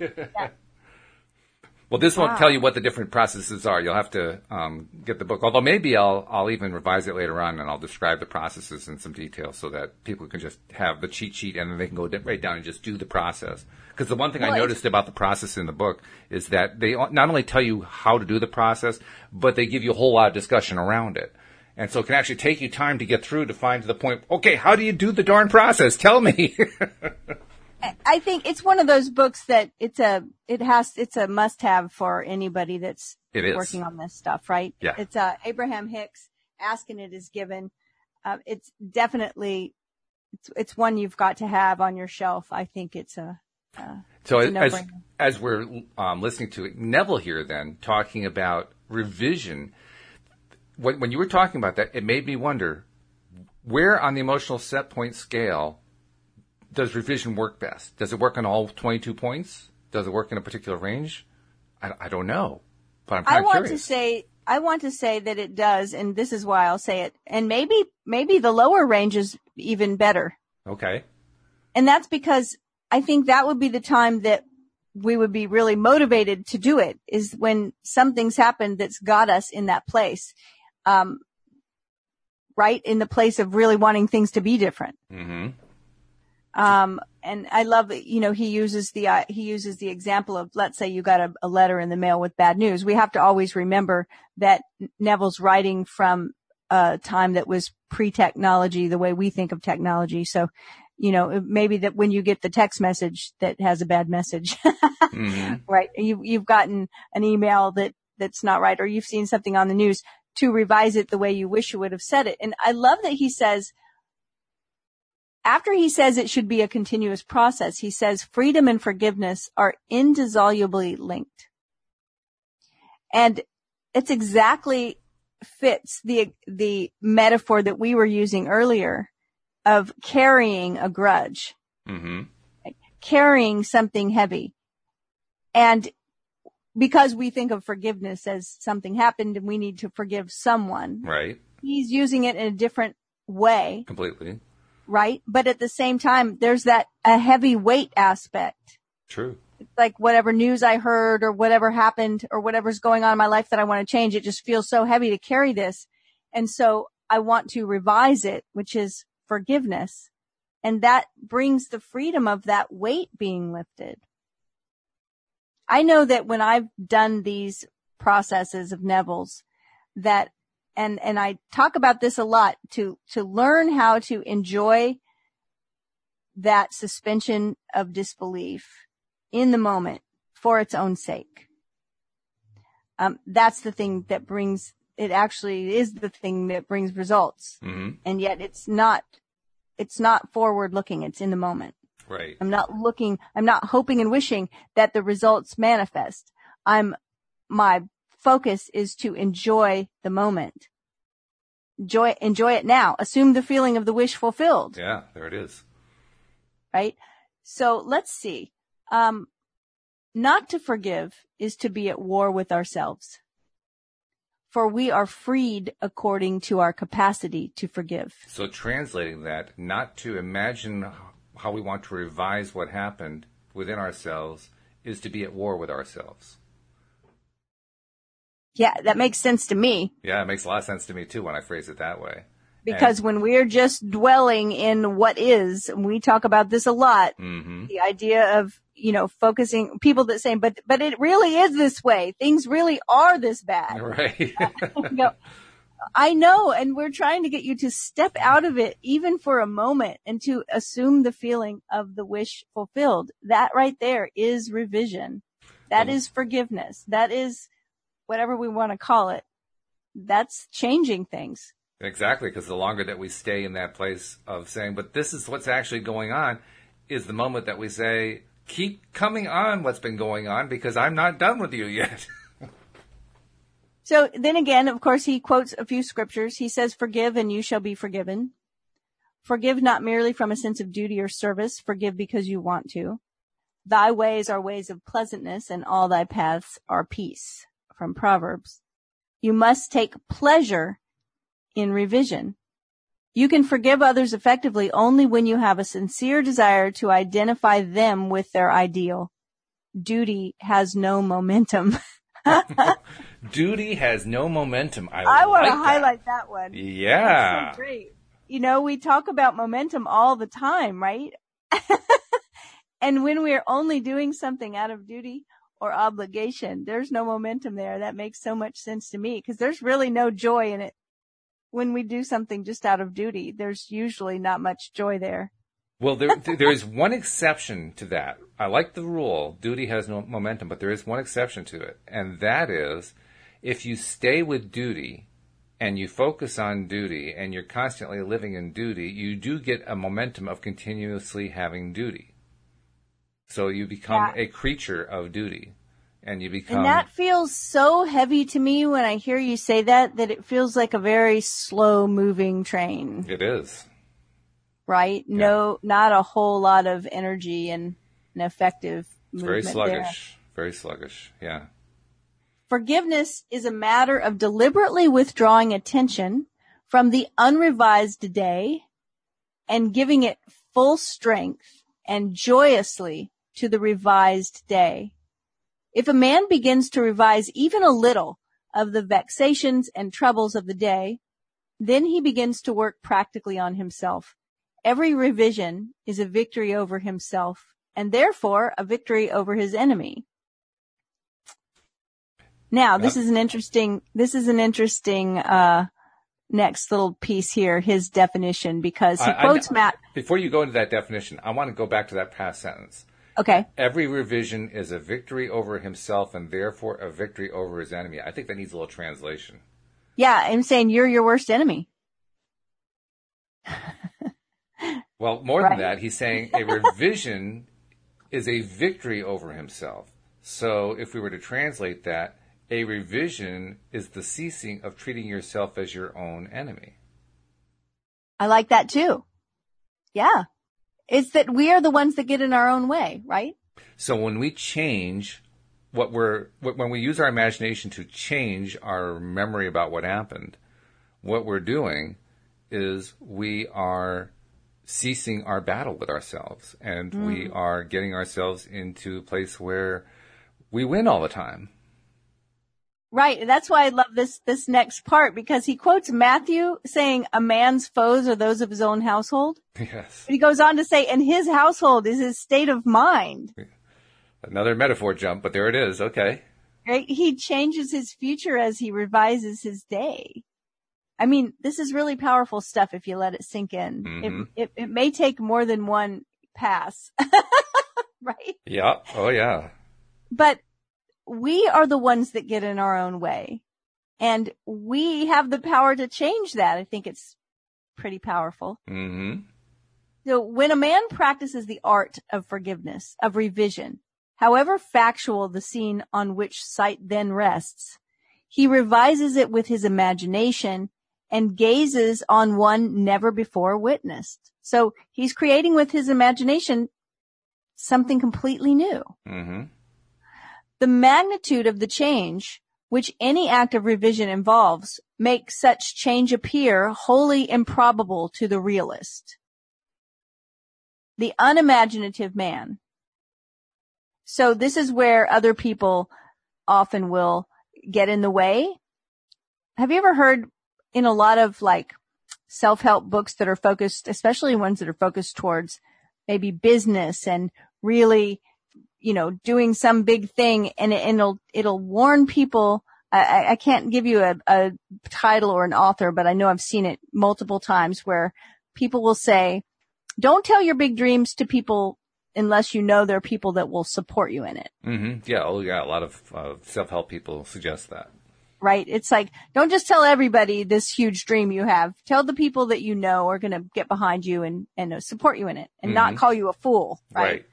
Well, this won't tell you what the different processes are. You'll have to um, get the book. Although maybe I'll I'll even revise it later on and I'll describe the processes in some detail so that people can just have the cheat sheet and then they can go right down and just do the process. Because the one thing Well, I noticed about the process in the book is that they not only tell you how to do the process, but they give you a whole lot of discussion around it. And so it can actually take you time to get through to find to the point, okay, how do you do the darn process? Tell me. <laughs> I think it's one of those books that it's a it has it's a must have for anybody that's It is. working on this stuff, right? Yeah. It's uh, Abraham Hicks. Asking it is given. Uh, it's definitely it's it's one you've got to have on your shelf. I think it's a So It's a as no-brainer. as we're um, listening to it, Neville here then talking about revision. When, when you were talking about that, it made me wonder where on the emotional set point scale does revision work best? Does it work on all twenty two points? Does it work in a particular range? I, I don't know, but I'm I want curious. to say I want to say that it does, and this is why I'll say it. And maybe maybe the lower range is even better. okay, And that's because I think that would be the time that we would be really motivated to do it is when something's happened that's got us in that place. Um, right in the place of really wanting things to be different. hmm Um, and I love, you know, he uses the, uh, he uses the example of, let's say you got a, a letter in the mail with bad news. We have to always remember that Neville's writing from a time that was pre-technology, the way we think of technology. So, you know, maybe that when you get the text message that has a bad message, <laughs> hmm right? You, you've gotten an email that, that's not right, or you've seen something on the news to revise it the way you wish you would have said it. And I love that he says, after he says it should be a continuous process, he says freedom and forgiveness are indissolubly linked. And it's exactly fits the, the metaphor that we were using earlier of carrying a grudge hmm carrying something heavy. And because we think of forgiveness as something happened and we need to forgive someone. Right. He's using it in a different way. Completely. Right. But at the same time, there's that a heavy weight aspect. True. It's like whatever news I heard or whatever happened or whatever's going on in my life that I want to change, it just feels so heavy to carry this. And so I want to revise it, which is forgiveness. And that brings the freedom of that weight being lifted. I know that when I've done these processes of Neville's that, and, and I talk about this a lot to, to learn how to enjoy that suspension of disbelief in the moment for its own sake. Um, that's the thing that brings, it actually is the thing that brings results. Mm-hmm. And yet it's not, it's not forward looking. It's in the moment. Right. I'm not looking, I'm not hoping and wishing that the results manifest. I'm, my focus is to enjoy the moment. Enjoy, enjoy it now. Assume the feeling of the wish fulfilled. Yeah, there it is. Right? So let's see. Um, not to forgive is to be at war with ourselves. For we are freed according to our capacity to forgive. So translating that, not to imagine how we want to revise what happened within ourselves is to be at war with ourselves. Yeah, that makes sense to me. Yeah, it makes a lot of sense to me too when I phrase it that way. Because and, when we're just dwelling in what is, we talk about this a lot, mm-hmm. the idea of, you know, focusing people that say, but, but it really is this way. Things really are this bad. <laughs> Right. <laughs> I know, and we're trying to get you to step out of it even for a moment and to assume the feeling of the wish fulfilled. That right there is revision. That is forgiveness. That is whatever we want to call it. That's changing things. Exactly, because the longer that we stay in that place of saying, but this is what's actually going on, is the moment that we say, keep coming on what's been going on because I'm not done with you yet. <laughs> So then again, of course, he quotes a few scriptures. He says, forgive and you shall be forgiven. Forgive not merely from a sense of duty or service. Forgive because you want to. Thy ways are ways of pleasantness and all thy paths are peace from Proverbs. You must take pleasure in revision. You can forgive others effectively only when you have a sincere desire to identify them with their ideal. Duty has no momentum. <laughs> Duty has no momentum. I, I want like to highlight that one. Yeah. So great. You know, we talk about momentum all the time, right? <laughs> and when we're only doing something out of duty or obligation, there's no momentum there. That makes so much sense to me because there's really no joy in it. When we do something just out of duty, there's usually not much joy there. Well, there there is one exception to that. I like the rule: duty has no momentum, but there is one exception to it, and that is if you stay with duty and you focus on duty and you're constantly living in duty, you do get a momentum of continuously having duty. So you become yeah. a creature of duty. And you become. And that feels so heavy to me when I hear you say that, that it feels like a very slow moving train. It is right? Yeah. No, not a whole lot of energy and an effective very sluggish. There. Very sluggish. Yeah. Forgiveness is a matter of deliberately withdrawing attention from the unrevised day and giving it full strength and joyously to the revised day. If a man begins to revise even a little of the vexations and troubles of the day, then he begins to work practically on himself Every revision is a victory over himself and therefore a victory over his enemy. Now, this is an interesting, this is an interesting, uh, next little piece here, his definition, because he I, quotes I, Matt. Before you go into that definition, I want to go back to that past sentence. Okay. Every revision is a victory over himself and therefore a victory over his enemy. I think that needs a little translation. Yeah, I'm saying you're your worst enemy. <laughs> Well, more right. than that, he's saying a revision <laughs> is a victory over himself. So if we were to translate that, a revision is the ceasing of treating yourself as your own enemy. I like that too. Yeah. It's that we are the ones that get in our own way, right? So when we change what we're when we use our imagination to change our memory about what happened, what we're doing is we are ceasing our battle with ourselves and mm. we are getting ourselves into a place where we win all the time. Right. That's why I love this, this next part because he quotes Matthew saying a man's foes are those of his own household. Yes. But he goes on to say, and his household is his state of mind. Another metaphor jump, but there it is. Okay. Right. He changes his future as he revises his day. I mean, this is really powerful stuff if you let it sink in. Mm-hmm. It, it, it may take more than one pass. <laughs> right? Yeah. Oh yeah. But we are the ones that get in our own way. And we have the power to change that. I think it's pretty powerful. Mm-hmm. So when a man practices the art of forgiveness, of revision, however factual the scene on which sight then rests, he revises it with his imagination and gazes on one never before witnessed. So he's creating with his imagination something completely new. Mm-hmm. The magnitude of the change, which any act of revision involves, makes such change appear wholly improbable to the realist. The unimaginative man. So this is where other people often will get in the way. Have you ever heard in a lot of like self-help books that are focused, especially ones that are focused towards maybe business and really you know, doing some big thing and, it, will it'll warn people. I, I can't give you a, a title or an author, but I know I've seen it multiple times where people will say, don't tell your big dreams to people unless you know there are people that will support you in it. Mm-hmm. Yeah. Oh, yeah. A lot of uh, self-help people suggest that. Right. It's like, don't just tell everybody this huge dream you have. Tell the people that you know are going to get behind you and, and support you in it and mm-hmm. not call you a fool. Right? right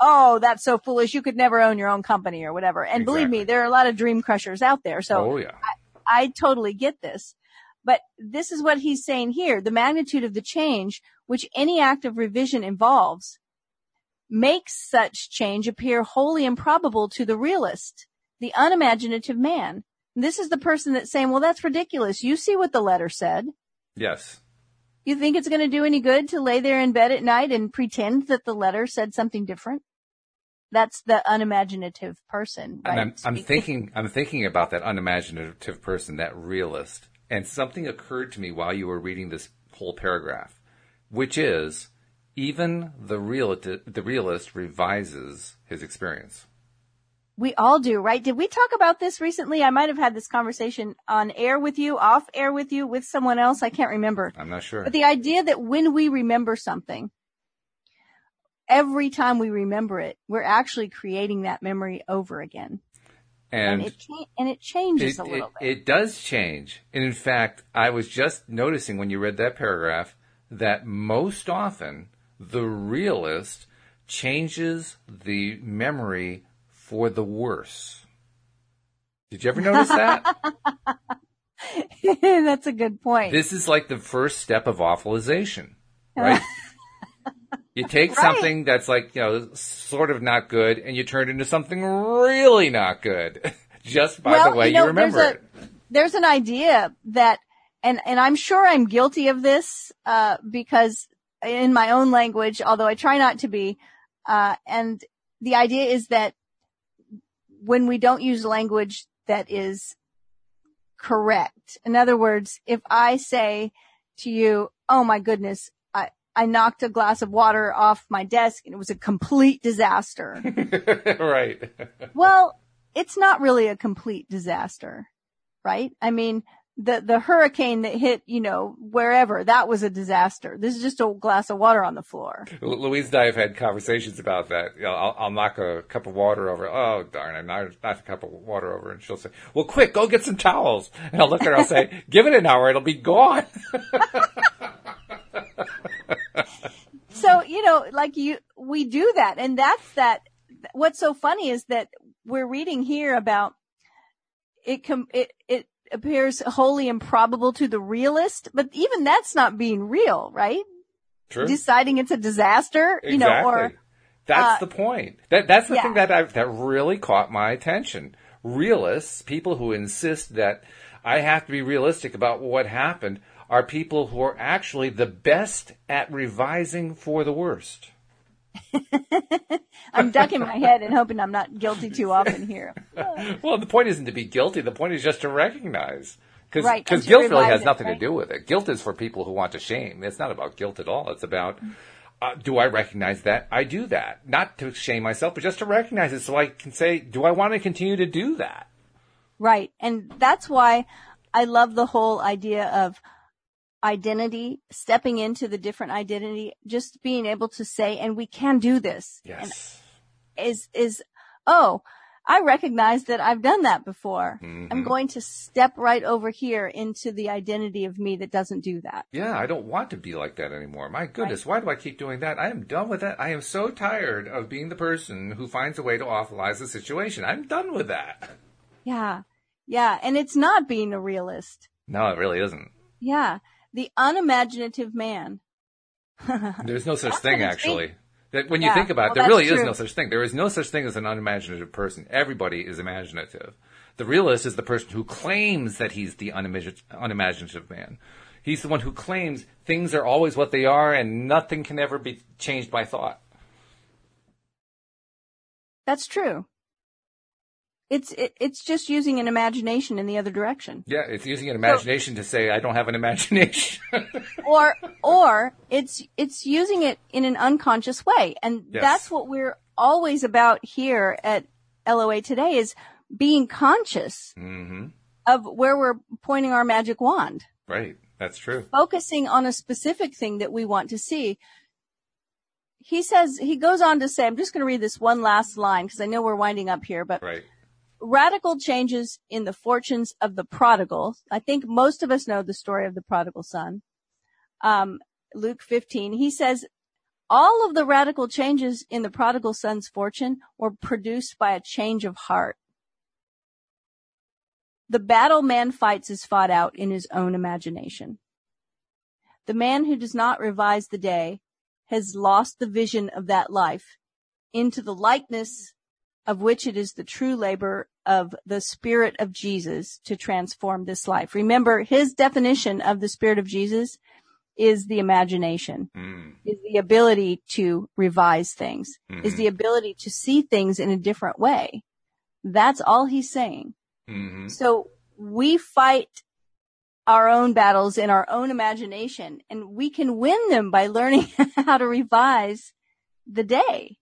oh, that's so foolish. You could never own your own company or whatever. And exactly. believe me, there are a lot of dream crushers out there. So oh, yeah. I, I totally get this. But this is what he's saying here. The magnitude of the change, which any act of revision involves, makes such change appear wholly improbable to the realist, the unimaginative man. This is the person that's saying, well, that's ridiculous. You see what the letter said. Yes. You think it's going to do any good to lay there in bed at night and pretend that the letter said something different? That's the unimaginative person. Right? I'm, I'm thinking, I'm thinking about that unimaginative person, that realist. And something occurred to me while you were reading this whole paragraph, which is even the realist, the realist revises his experience. We all do, right? Did we talk about this recently? I might have had this conversation on air with you, off air with you, with someone else. I can't remember. I'm not sure. But the idea that when we remember something, every time we remember it, we're actually creating that memory over again. And, and it, cha- and it changes it, a little it, bit. It does change. And in fact, I was just noticing when you read that paragraph that most often the realist changes the memory for the worse. Did you ever notice that? <laughs> That's a good point. This is like the first step of awfulization, right? <laughs> you take right. something that's like, you know, sort of not good and you turn it into something really not good <laughs> just by well, the way you, know, you remember there's a, it. There's an idea that, and, and I'm sure I'm guilty of this, uh, because in my own language, although I try not to be, uh, and the idea is that when we don't use language that is correct. In other words, if I say to you, Oh my goodness, I, I knocked a glass of water off my desk and it was a complete disaster. <laughs> right. <laughs> well, it's not really a complete disaster, right? I mean, the the hurricane that hit you know wherever that was a disaster. This is just a glass of water on the floor. Louise and I have had conversations about that. You know, I'll, I'll knock a cup of water over. Oh darn! I knocked, a cup of water over, and she'll say, "Well, quick, go get some towels." And I'll look at her. And I'll say, <laughs> "Give it an hour; it'll be gone." <laughs> so you know, like you, we do that, and that's that. What's so funny is that we're reading here about it. Com- it it appears wholly improbable to the realist, but even that's not being real, right? True. Deciding it's a disaster, exactly. you know, or That's Uh, the point. That that's the yeah. thing that I, that really caught my attention. Realists, people who insist that I have to be realistic about what happened, are people who are actually the best at revising for the worst. <laughs> I'm ducking my head and hoping I'm not guilty too often here. <laughs> Well, the point isn't to be guilty. The point is just to recognize. Because Right, and guilt really has it, nothing right? to do with it. Guilt is for people who want to shame. It's not about guilt at all. It's about, uh, do I recognize that? I do that. Not to shame myself, but just to recognize it so I can say, do I want to continue to do that? Right. And that's why I love the whole idea of identity, stepping into the different identity, just being able to say, and we can do this. Yes. And is, is, oh, I recognize that I've done that before. Mm-hmm. I'm going to step right over here into the identity of me that doesn't do that. Yeah, I don't want to be like that anymore. My goodness, why do I keep doing that? I am done with that. I am so tired of being the person who finds a way to awfulize the situation. I'm done with that. Yeah. Yeah. And it's not being a realist. No, it really isn't. Yeah. The unimaginative man. <laughs> There's no such That's thing, actually. That when you Yeah, think about it, well, there really is no such thing. There is no such thing as an unimaginative person. Everybody is imaginative. The realist is the person who claims that he's the unimagi- unimaginative man. He's the one who claims things are always what they are and nothing can ever be changed by thought. That's true. It's it, it's just using an imagination in the other direction. Yeah, it's using an imagination to say I don't have an imagination. <laughs> Or or it's it's using it in an unconscious way. And Yes. that's what we're always about here at LOA today is being conscious hmm of where we're pointing our magic wand, Right, that's true. focusing on a specific thing that we want to see. He says he goes on to say, I'm just going to read this one last line because I know we're winding up here, but Right. Radical changes in the fortunes of the prodigal. I think most of us know the story of the prodigal son. Um, Luke 15, he says, all of the radical changes in the prodigal son's fortune were produced by a change of heart. The battle man fights is fought out in his own imagination. The man who does not revise the day has lost the vision of that life into the likeness of which it is the true labor of the Spirit of Jesus to transform this life. Remember, his definition of the Spirit of Jesus is the imagination, Mm. is the ability to revise things, is Mhm. the ability to see things in a different way. That's all he's saying. hmm So we fight our own battles in our own imagination and we can win them by learning <laughs> how to revise the day.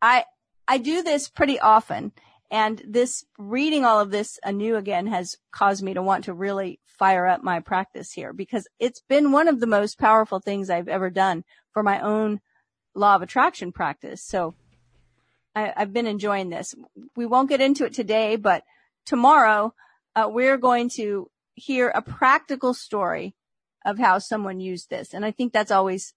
I, I do this pretty often and this reading all of this anew again has caused me to want to really fire up my practice here because it's been one of the most powerful things I've ever done for my own law of attraction practice. So I, I've been enjoying this. We won't get into it today, but tomorrow uh, we're going to hear a practical story of how someone used this. And I think that's always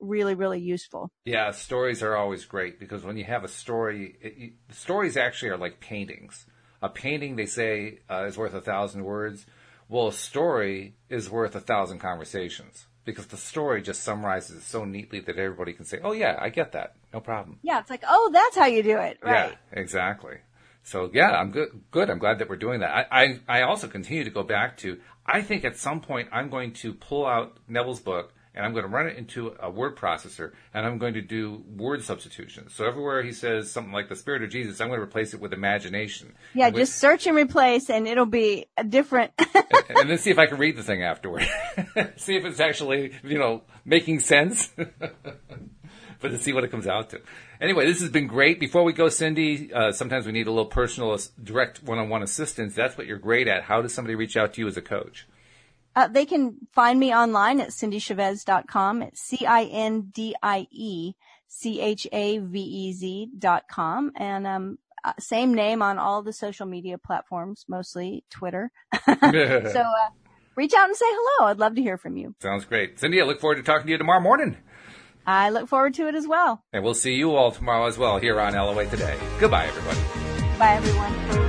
really, really useful. Yeah, stories are always great because when you have a story, it, you, stories actually are like paintings. A painting, they say, uh, is worth a thousand words. Well, a story is worth a thousand conversations because the story just summarizes it so neatly that everybody can say, "Oh yeah, I get that, no problem." Yeah, it's like, oh, that's how you do it, right? Yeah, exactly. So yeah, I'm good. Good. I'm glad that we're doing that. I, I I also continue to go back to. I think at some point I'm going to pull out Neville's book and I'm going to run it into a word processor and I'm going to do word substitution. So everywhere he says something like the Spirit of Jesus, I'm going to replace it with imagination. Yeah, And with- just search and replace and it'll be a different. <laughs> and then see if I can read the thing afterward. <laughs> see if it's actually, you know, making sense. <laughs> but to see what it comes out to. Anyway, this has been great. Before we go, Cindie, uh, sometimes we need a little personal, direct one-on-one assistance. That's what you're great at. How does somebody reach out to you as a coach? Uh, they can find me online at cindiechavez.com. It's C-I-N-D-I-E-C-H-A-V-E-Z dot com. And, um, uh, same name on all the social media platforms, mostly Twitter. <laughs> <laughs> so, uh, reach out and say hello. I'd love to hear from you. Sounds great. Cindie, I look forward to talking to you tomorrow morning. I look forward to it as well. And we'll see you all tomorrow as well here on LOA Today. Goodbye, everybody. Bye everyone.